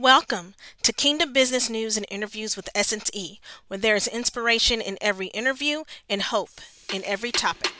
Welcome to Kingdom Business News and Interviews with Essence E, where there is inspiration in every interview and hope in every topic.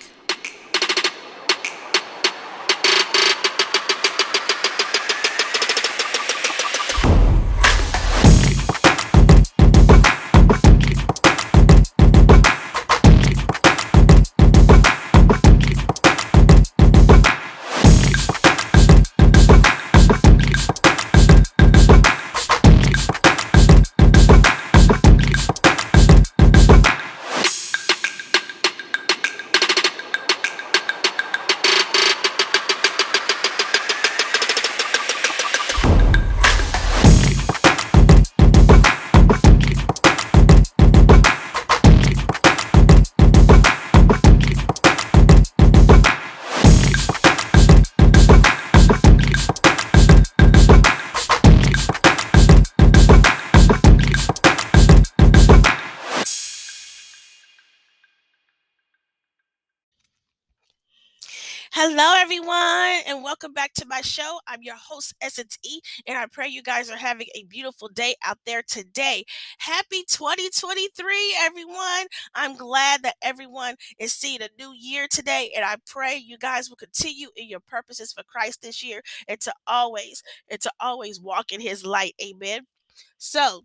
Welcome back to my show. I'm your host, Essence E, and I pray you guys are having a beautiful day out there today. Happy 2023, everyone. I'm glad that everyone is seeing a new year today, and I pray you guys will continue in your purposes for Christ this year and to always and to always walk in his light. Amen. So,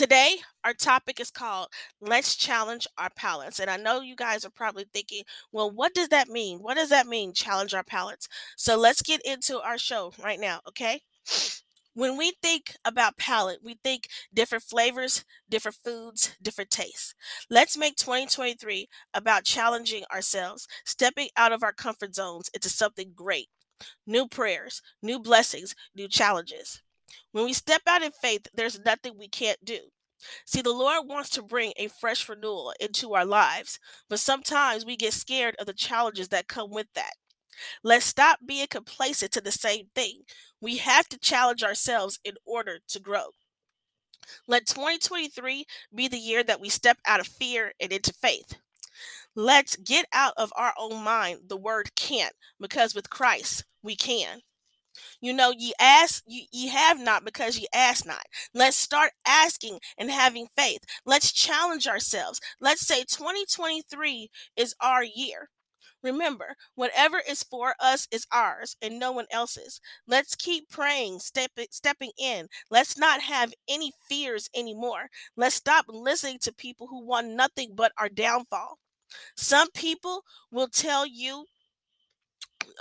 Today, our topic is called Let's Challenge Our Palates. And I know you guys are probably thinking, well, what does that mean? What does that mean, challenge our palates? So let's get into our show right now, okay? When we think about palate, we think different flavors, different foods, different tastes. Let's make 2023 about challenging ourselves, stepping out of our comfort zones into something great. New prayers, new blessings, new challenges. When we step out in faith, there's nothing we can't do. See, the Lord wants to bring a fresh renewal into our lives, but sometimes we get scared of the challenges that come with that. Let's stop being complacent to the same thing. We have to challenge ourselves in order to grow. Let 2023 be the year that we step out of fear and into faith. Let's get out of our own mind the word can't, because with Christ, we can. You know, ye ask, you, ye have not because ye ask not. Let's start asking and having faith. Let's challenge ourselves. Let's say 2023 is our year. Remember, whatever is for us is ours and no one else's. Let's keep praying, step, stepping in. Let's not have any fears anymore. Let's stop listening to people who want nothing but our downfall. Some people will tell you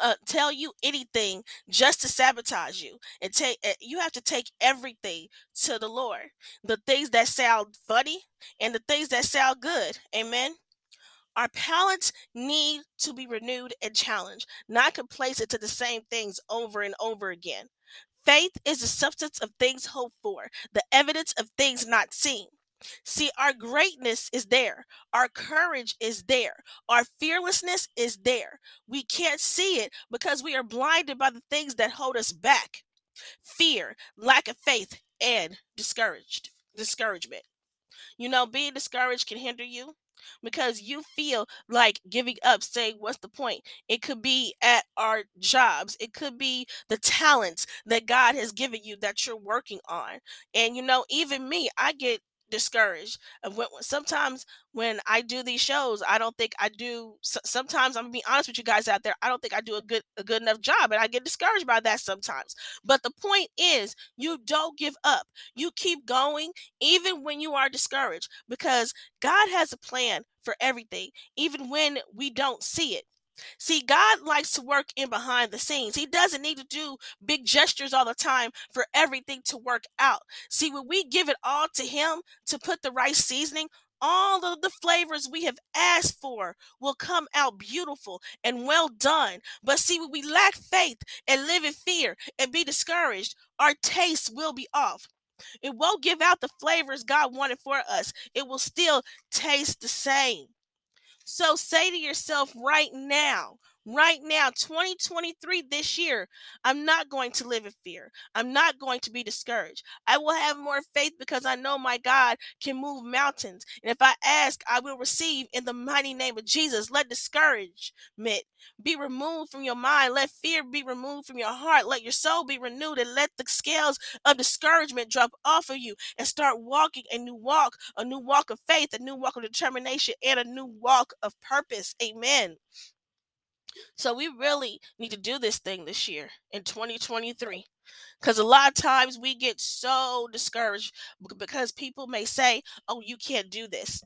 uh, tell you anything just to sabotage you and take eh, you have to take everything to the lord the things that sound funny and the things that sound good amen? Our palates need to be renewed and challenged not complacent to the same things over and over again. Faith is the substance of things hoped for the evidence of things not seen See, our greatness is there. Our courage is there. Our fearlessness is there. We can't see it because we are blinded by the things that hold us back fear, lack of faith, and discouraged. Discouragement. You know, being discouraged can hinder you because you feel like giving up, saying, What's the point? It could be at our jobs, it could be the talents that God has given you that you're working on. And, you know, even me, I get discouraged. When, sometimes when I do these shows, I don't think I do. Sometimes I'm gonna be honest with you guys out there. I don't think I do a good a good enough job, and I get discouraged by that sometimes. But the point is, you don't give up. You keep going, even when you are discouraged, because God has a plan for everything, even when we don't see it. See, God likes to work in behind the scenes. He doesn't need to do big gestures all the time for everything to work out. See, when we give it all to Him to put the right seasoning, all of the flavors we have asked for will come out beautiful and well done. But see, when we lack faith and live in fear and be discouraged, our taste will be off. It won't give out the flavors God wanted for us, it will still taste the same. So say to yourself right now, right now 2023 this year i'm not going to live in fear. I'm not going to be discouraged. I will have more faith because i know my god can move mountains. And if i ask i will receive in the mighty name of jesus. Let discouragement be removed from your mind. Let fear be removed from your heart. Let your soul be renewed and let the scales of discouragement drop off of you and start walking a new walk a new walk of faith a new walk of determination and a new walk of purpose. Amen so we really need to do this thing this year in 2023. Because a lot of times we get so discouraged because people may say, oh, you can't do this.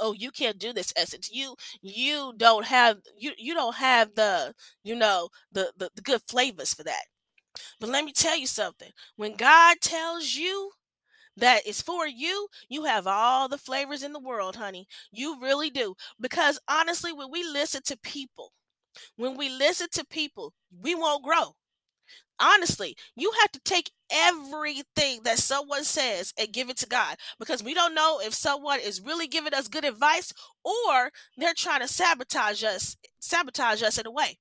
Oh, you can't do this, essence. You you don't have you you don't have the you know the, the the good flavors for that. But let me tell you something. When God tells you that is for you, you have all the flavors in the world, honey. You really do. Because honestly, when we listen to people, when we listen to people, we won't grow. Honestly, you have to take everything that someone says and give it to God because we don't know if someone is really giving us good advice or they're trying to sabotage us, sabotage us in a way.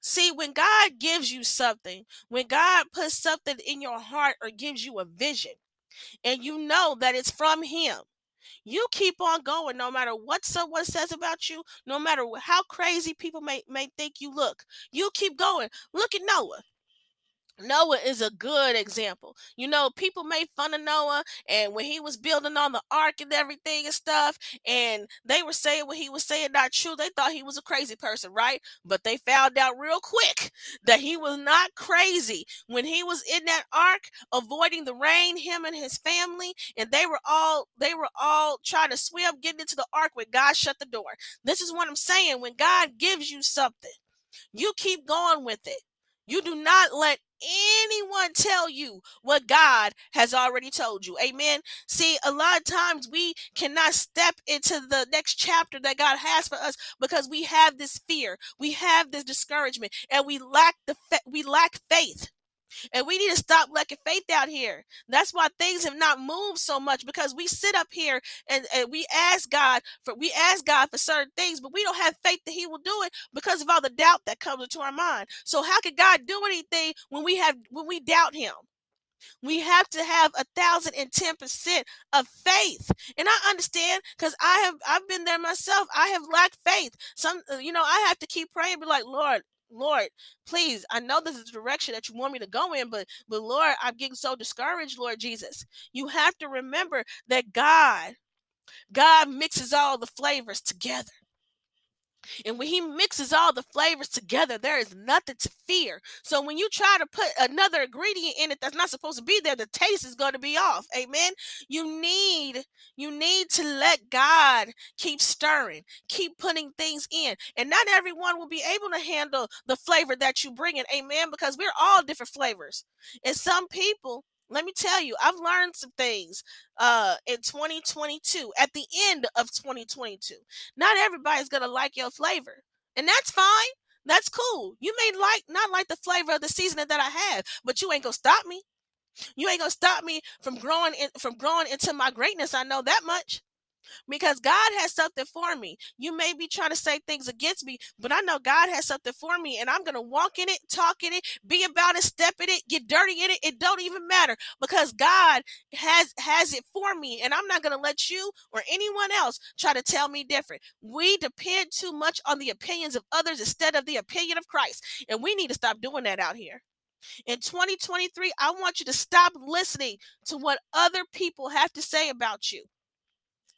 See, when God gives you something, when God puts something in your heart or gives you a vision, and you know that it's from Him, you keep on going no matter what someone says about you, no matter how crazy people may, may think you look. You keep going. Look at Noah. Noah is a good example. You know, people made fun of Noah and when he was building on the ark and everything and stuff, and they were saying what he was saying not true. They thought he was a crazy person, right? But they found out real quick that he was not crazy. When he was in that ark avoiding the rain, him and his family, and they were all they were all trying to swim, getting into the ark when God shut the door. This is what I'm saying. When God gives you something, you keep going with it. You do not let anyone tell you what God has already told you. Amen. See, a lot of times we cannot step into the next chapter that God has for us because we have this fear, we have this discouragement, and we lack the fa- we lack faith. And we need to stop lacking faith out here. That's why things have not moved so much because we sit up here and, and we ask God for we ask God for certain things, but we don't have faith that He will do it because of all the doubt that comes into our mind. So how can God do anything when we have when we doubt Him? We have to have a thousand and ten percent of faith, and I understand because I have I've been there myself. I have lacked faith. Some you know I have to keep praying, be like Lord, Lord, please, I know this is the direction that you want me to go in, but but Lord, I'm getting so discouraged, Lord Jesus. You have to remember that God, God mixes all the flavors together. And when he mixes all the flavors together, there is nothing to fear. So when you try to put another ingredient in it that's not supposed to be there, the taste is going to be off. Amen. You need you need to let God keep stirring, keep putting things in. And not everyone will be able to handle the flavor that you bring in. Amen. Because we're all different flavors. And some people let me tell you, I've learned some things uh in 2022 at the end of 2022. Not everybody's gonna like your flavor, and that's fine. That's cool. You may like not like the flavor of the seasoning that I have, but you ain't gonna stop me. You ain't gonna stop me from growing in, from growing into my greatness. I know that much because God has something for me. You may be trying to say things against me, but I know God has something for me, and I'm gonna walk in it, talk in it, be about it, step in it, get dirty in it. It don't even matter because God has has it for me, and I'm not gonna let you or anyone else try to tell me different. We depend too much on the opinions of others instead of the opinion of Christ, and we need to stop doing that out here. In 2023, I want you to stop listening to what other people have to say about you.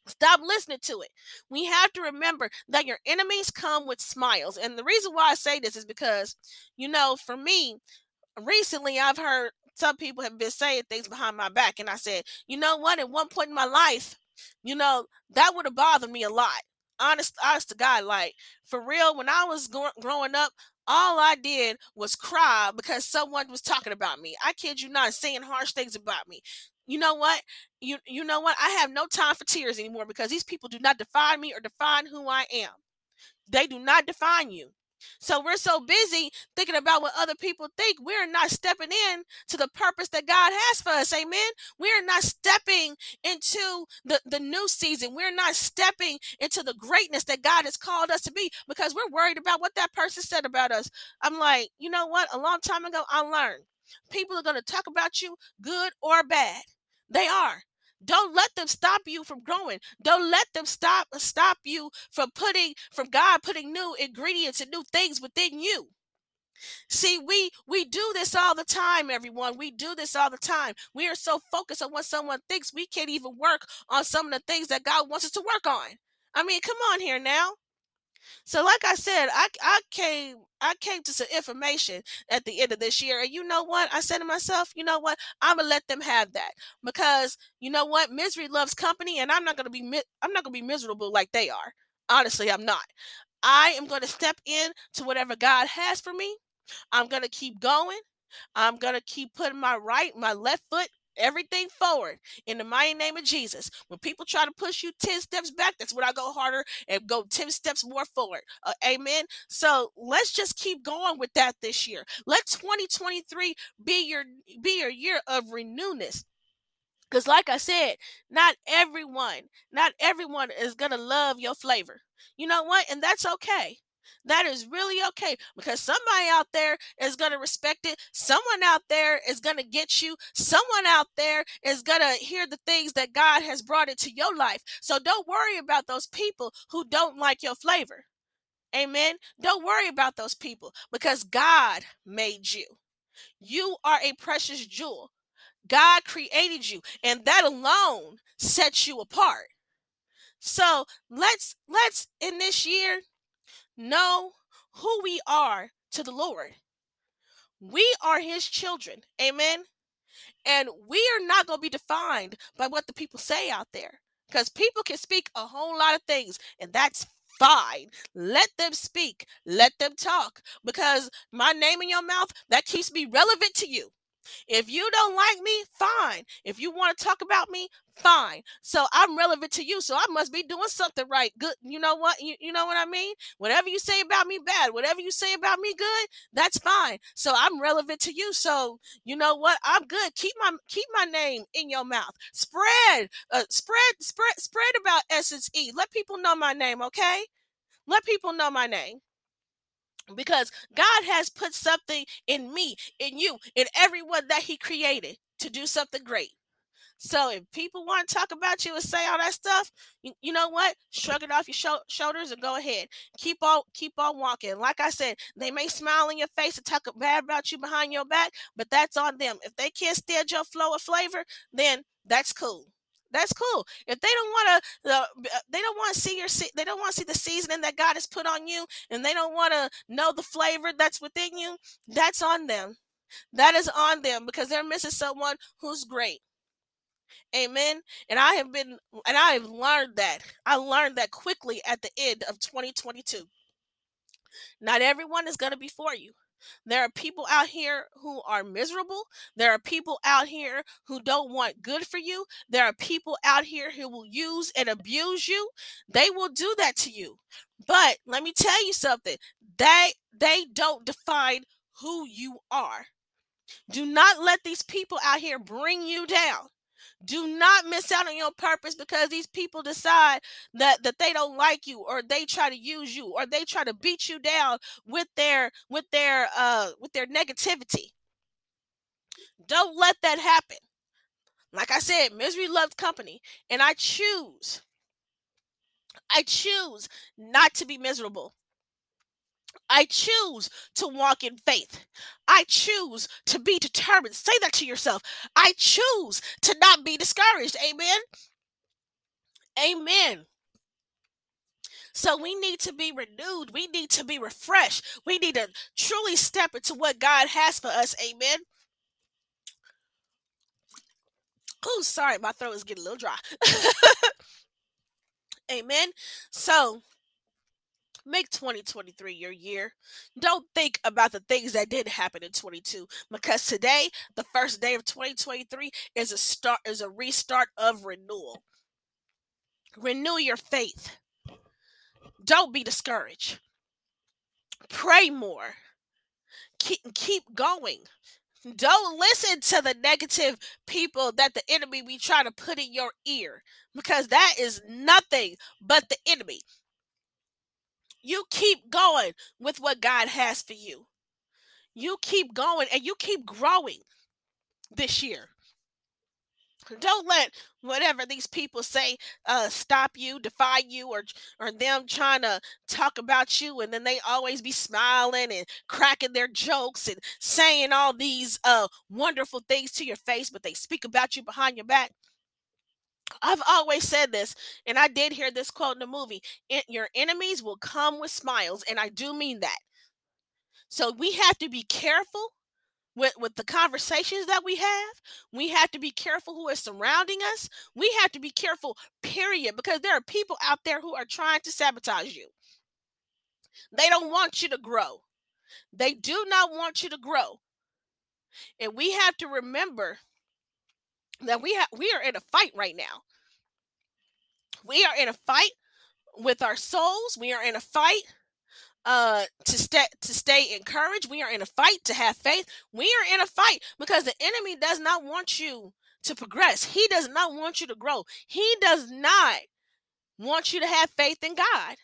Stop listening to it. We have to remember that your enemies come with smiles. And the reason why I say this is because, you know, for me, recently I've heard some people have been saying things behind my back. And I said, you know what? At one point in my life, you know, that would have bothered me a lot. Honest, honest to God, like for real, when I was growing up, all I did was cry because someone was talking about me. I kid you not, saying harsh things about me you know what? You you know what? I have no time for tears anymore because these people do not define me or define who I am. They do not define you. So we're so busy thinking about what other people think. We're not stepping in to the purpose that God has for us. Amen. We're not stepping into the, the new season. We're not stepping into the greatness that God has called us to be because we're worried about what that person said about us. I'm like, you know what? A long time ago, I learned people are going to talk about you good or bad. They are. Don't let them stop you from growing. Don't let them stop stop you from putting from God putting new ingredients and new things within you. See, we we do this all the time, everyone. We do this all the time. We are so focused on what someone thinks, we can't even work on some of the things that God wants us to work on. I mean, come on here now. So, like I said, I I came I came to some information at the end of this year, and you know what? I said to myself, you know what? I'm gonna let them have that because you know what? Misery loves company, and I'm not gonna be I'm not gonna be miserable like they are. Honestly, I'm not. I am to step in to whatever God has for me. I'm to keep going. I'm to keep putting my right, my left foot everything forward in the mighty name of Jesus. When people try to push you 10 steps back, that's when I go harder and go 10 steps more forward. Uh, amen. So let's just keep going with that this year. Let 2023 be your be your year of renewness. Because, like I said, not everyone, not everyone is going to love your flavor. You know what? And that's okay. That is really okay because somebody out there is going to respect it. Someone out there is going to get you. Someone out there is going to hear the things that God has brought into your life. So don't worry about those people who don't like your flavor. Amen. Don't worry about those people because God made you. You are a precious jewel. God created you, and that alone sets you apart. So let's let's in this year know who we are to the Lord. We are his children. Amen. And we are not going to be defined by what the people say out there because people can speak a whole lot of things, and that's fine. Let them speak, let them talk because my name in your mouth that keeps me relevant to you. If you don't like me, fine. If you want to talk about me, fine. So I'm relevant to you. So I must be doing something right. Good. You know what? You, you know what I mean? Whatever you say about me bad, whatever you say about me good, that's fine. So I'm relevant to you. So you know what? I'm good. Keep my keep my name in your mouth. Spread, uh, spread, spread, spread about Essence E. Let people know my name, okay? Let people know my name because God has put something in me, in you, in everyone that He created to do something great. So if people want to talk about you and say all that stuff, you, you know what? Shrug it off your sh- shoulders and go ahead. Keep on keep on walking. Like I said, they may smile in your face and talk bad about you behind your back, but that's on them. If they can't stand your flow of flavor, then that's cool. That's cool. If they don't want to, uh, they don't want to see your, they don't want to see the seasoning that God has put on you, and they don't want to know the flavor that's within you. That's on them. That is on them because they're missing someone who's great. Amen. And I have been, and I have learned that. I learned that quickly at the end of 2022. Not everyone is going to be for you. There are people out here who are miserable. There are people out here who don't want good for you. There are people out here who will use and abuse you. They will do that to you. But let me tell you something. They they don't define who you are. Do not let these people out here bring you down. Do not miss out on your purpose because these people decide that that they don't like you or they try to use you or they try to beat you down with their with their uh with their negativity. Don't let that happen. Like I said, misery loves company and I choose I choose not to be miserable. I choose to walk in faith. I choose to be determined. Say that to yourself. I choose to not be discouraged. Amen. Amen. So we need to be renewed. We need to be refreshed. We need to truly step into what God has for us. Amen. Oh, sorry, my throat is getting a little dry. Amen. So Make 2023 your year. Don't think about the things that didn't happen in 22 because today, the first day of 2023 is a start is a restart of renewal. Renew your faith. Don't be discouraged. pray more, keep, keep going. Don't listen to the negative people that the enemy be trying to put in your ear because that is nothing but the enemy. You keep going with what God has for you. You keep going and you keep growing this year. Don't let whatever these people say uh, stop you, defy you, or or them trying to talk about you, and then they always be smiling and cracking their jokes and saying all these uh, wonderful things to your face, but they speak about you behind your back. I've always said this, and I did hear this quote in the movie Your enemies will come with smiles, and I do mean that. So we have to be careful with, with the conversations that we have. We have to be careful who is surrounding us. We have to be careful, period, because there are people out there who are trying to sabotage you. They don't want you to grow. They do not want you to grow. And we have to remember that we have we are in a fight right now. We are in a fight with our souls. We are in a fight uh to stay to stay encouraged. We are in a fight to have faith. We are in a fight because the enemy does not want you to progress. He does not want you to grow. He does not want you to have faith in God.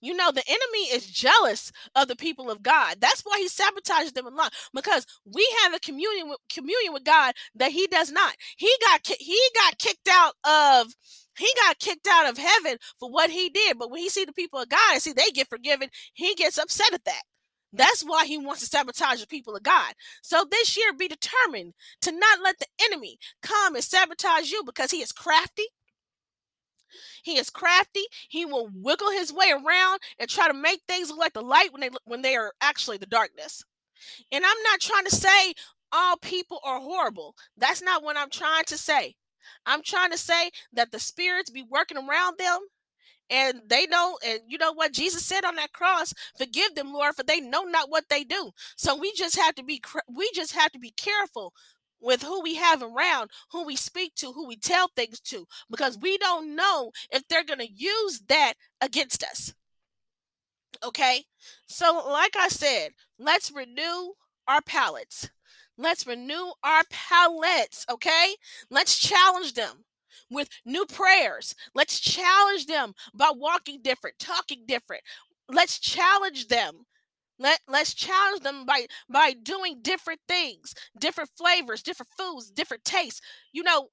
You know, the enemy is jealous of the people of God. That's why he sabotaged them a lot because we have a communion with communion with God that he does not. He got he got kicked out of he got kicked out of heaven for what he did. But when he see the people of God and see they get forgiven, he gets upset at that. That's why he wants to sabotage the people of God. So this year, be determined to not let the enemy come and sabotage you because he is crafty. He is crafty. He will wiggle his way around and try to make things look like the light when they when they are actually the darkness. And I'm not trying to say all people are horrible. That's not what I'm trying to say. I'm trying to say that the spirits be working around them and they know and you know what jesus said on that cross forgive them lord for they know not what they do so we just have to be we just have to be careful with who we have around who we speak to who we tell things to because we don't know if they're going to use that against us okay so like i said let's renew our palates Let's renew our palates, okay? Let's challenge them with new prayers. Let's challenge them by walking different, talking different. Let's challenge them. Let, let's challenge them by by doing different things, different flavors, different foods, different tastes. You know,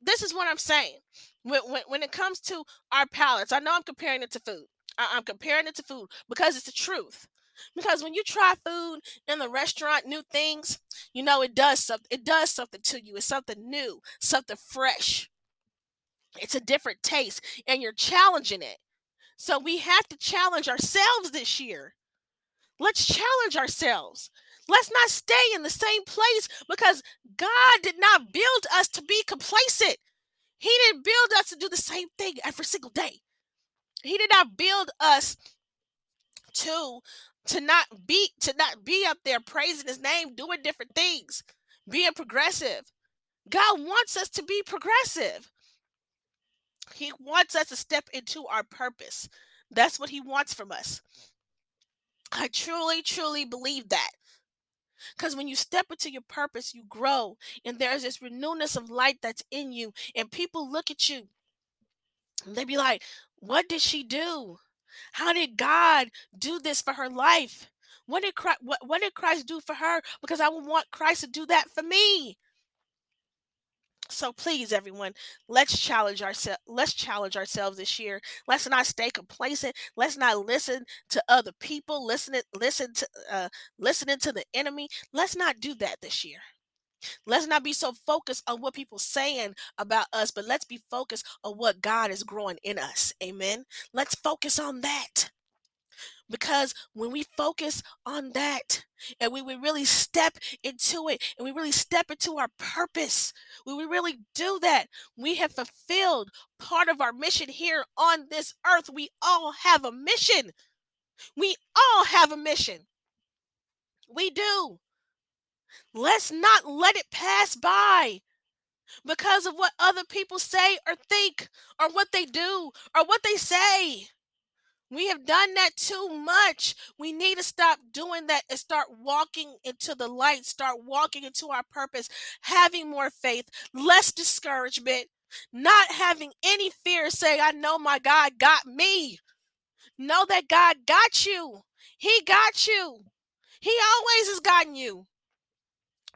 this is what I'm saying. When, when, when it comes to our palates, I know I'm comparing it to food. I, I'm comparing it to food because it's the truth. Because when you try food in the restaurant, new things, you know it does something. It does something to you. It's something new, something fresh. It's a different taste, and you're challenging it. So we have to challenge ourselves this year. Let's challenge ourselves. Let's not stay in the same place because God did not build us to be complacent. He didn't build us to do the same thing every single day. He did not build us to to not be to not be up there praising his name, doing different things, being progressive. God wants us to be progressive. He wants us to step into our purpose. That's what he wants from us. I truly, truly believe that. Because when you step into your purpose, you grow, and there's this renewedness of light that's in you, and people look at you they be like, What did she do? How did God do this for her life? What did Christ, what, what did Christ do for her? Because I would want Christ to do that for me. So please, everyone, let's challenge ourselves. Let's challenge ourselves this year. Let's not stay complacent. Let's not listen to other people. Listen, listen to, uh, listening to the enemy. Let's not do that this year. Let's not be so focused on what people saying about us, but let's be focused on what God is growing in us. Amen. Let's focus on that. Because when we focus on that and we, we really step into it and we really step into our purpose, when we really do that, we have fulfilled part of our mission here on this earth. We all have a mission. We all have a mission. We do. Let's not let it pass by because of what other people say or think or what they do or what they say. We have done that too much. We need to stop doing that and start walking into the light, start walking into our purpose, having more faith, less discouragement, not having any fear, saying, I know my God got me. Know that God got you. He got you. He always has gotten you.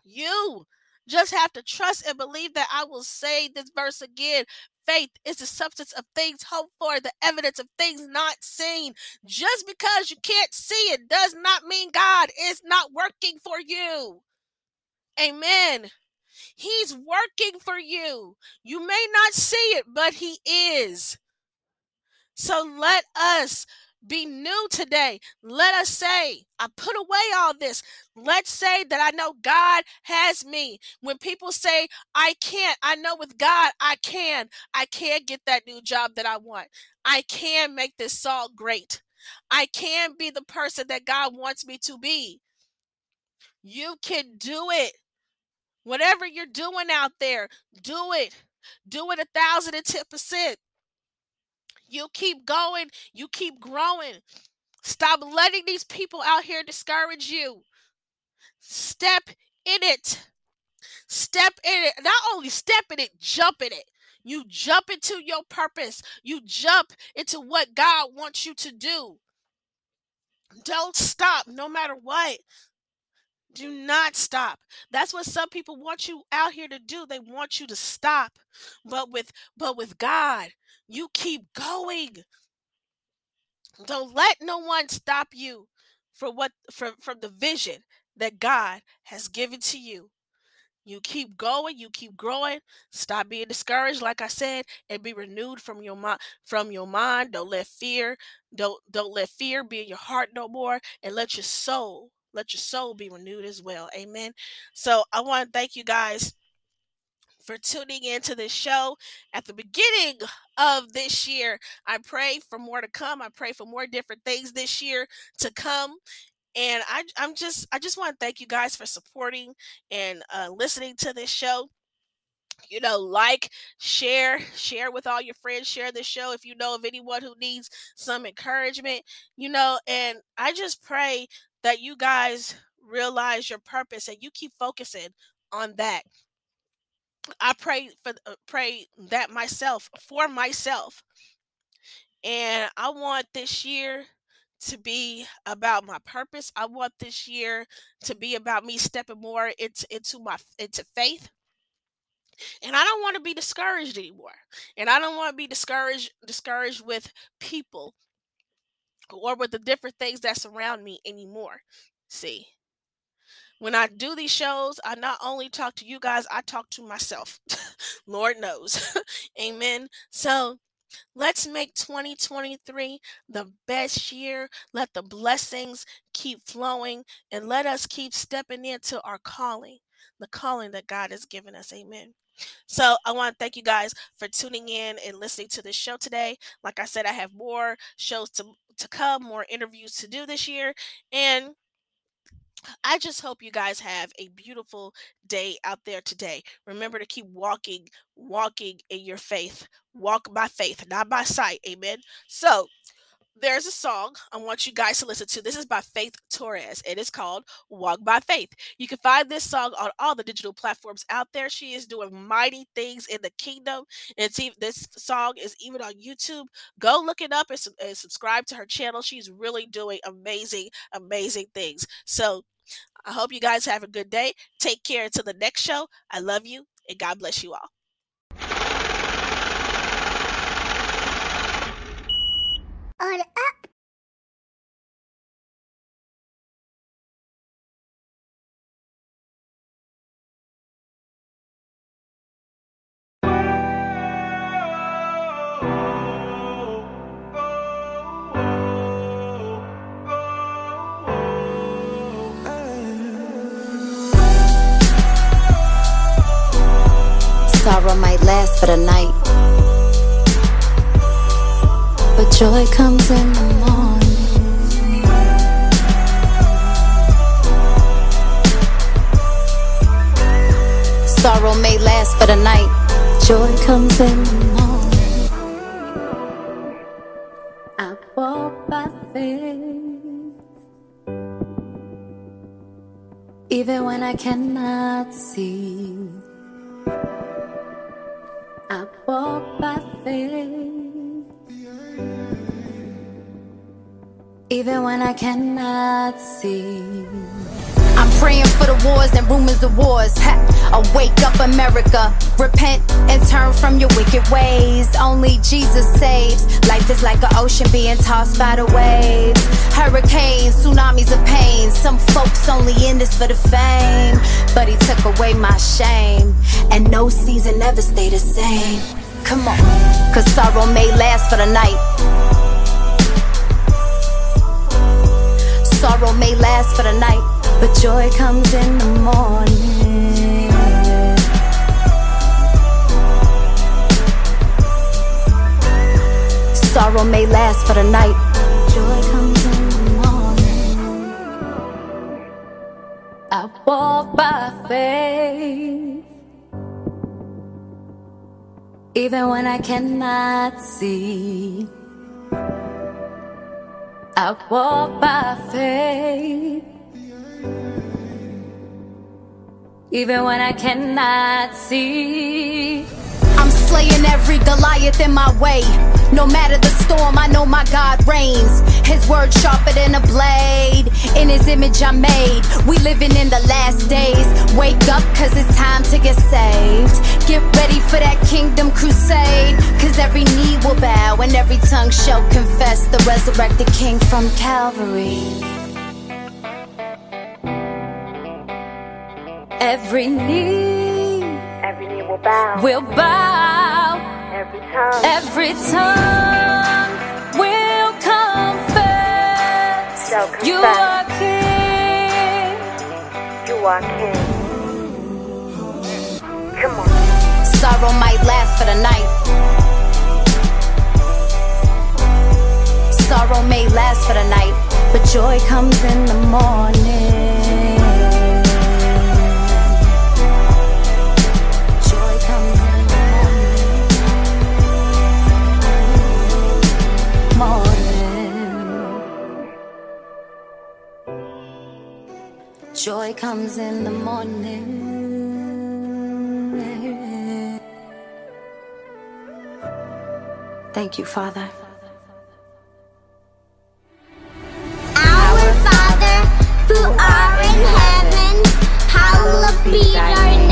You just have to trust and believe that I will say this verse again. Faith is the substance of things hoped for, the evidence of things not seen. Just because you can't see it does not mean God is not working for you. Amen. He's working for you. You may not see it, but He is. So let us be new today. Let us say, I put away all this. Let's say that I know God has me. When people say, I can't, I know with God, I can. I can get that new job that I want. I can make this salt great. I can be the person that God wants me to be. You can do it. Whatever you're doing out there, do it. Do it a thousand and ten percent. You keep going, you keep growing. Stop letting these people out here discourage you. Step in it. Step in it. Not only step in it, jump in it. You jump into your purpose. You jump into what God wants you to do. Don't stop no matter what. Do not stop. That's what some people want you out here to do. They want you to stop. But with but with God, you keep going. Don't let no one stop you for what from from the vision that God has given to you. You keep going, you keep growing. Stop being discouraged, like I said, and be renewed from your mind. From your mind, don't let fear, don't don't let fear be in your heart no more, and let your soul, let your soul be renewed as well. Amen. So I want to thank you guys for tuning into this show at the beginning of this year. I pray for more to come. I pray for more different things this year to come and I, I'm just I just want to thank you guys for supporting and uh, listening to this show. You know, like, share, share with all your friends, share this show if you know of anyone who needs some encouragement. You know, and I just pray that you guys realize your purpose and you keep focusing on that. I pray for uh, pray that myself for myself, and I want this year to be about my purpose. I want this year to be about me stepping more into into my into faith. And I don't want to be discouraged anymore. And I don't want to be discouraged discouraged with people or with the different things that surround me anymore. See. When I do these shows, I not only talk to you guys, I talk to myself. Lord knows. Amen. So Let's make 2023 the best year. Let the blessings keep flowing and let us keep stepping into our calling, the calling that God has given us. Amen. So I want to thank you guys for tuning in and listening to this show today. Like I said, I have more shows to to come, more interviews to do this year, and I just hope you guys have a beautiful day out there today. Remember to keep walking, walking in your faith. Walk by faith, not by sight. Amen. So, there's a song I want you guys to listen to. This is by Faith Torres. It is called Walk by Faith. You can find this song on all the digital platforms out there. She is doing mighty things in the kingdom. And see, this song is even on YouTube. Go look it up and, and subscribe to her channel. She's really doing amazing, amazing things. So I hope you guys have a good day. Take care until the next show. I love you and God bless you all. Order up. Sorrow might last for the night, Joy comes in the morning. Sorrow may last for the night. Joy comes in the morning. I walk by faith, even when I cannot see. I walk by faith even when I cannot see. I'm praying for the wars and rumors of wars. Ha, wake up, America. Repent and turn from your wicked ways. Only Jesus saves. Life is like an ocean being tossed by the waves. Hurricanes, tsunamis of pain. Some folks only in this for the fame. But he took away my shame. And no season ever stay the same. Come on, cause sorrow may last for the night. Sorrow may last for the night but joy comes in the morning. Sorrow may last for the night, joy comes in the morning. I walk by faith, even when I cannot see. I walk by faith even when I cannot see. I'm slaying every Goliath in my way. No matter the storm, I know my God reigns. His word sharper than a blade. In his image I'm made. We living in the last days. Wake up, cause it's time to get saved. Get ready for that kingdom crusade. Cause every knee will bow and every tongue shall confess the resurrected king from Calvary. Every knee, every knee will bow. Will bow. Every tongue, every tongue Shall confess. You are King. You are King. Come on. Sorrow might last for the night. Sorrow may last for the night, but joy comes in the morning. Joy comes in the morning. Thank you, Father. Our Father, who art in heaven, hallowed be thy name.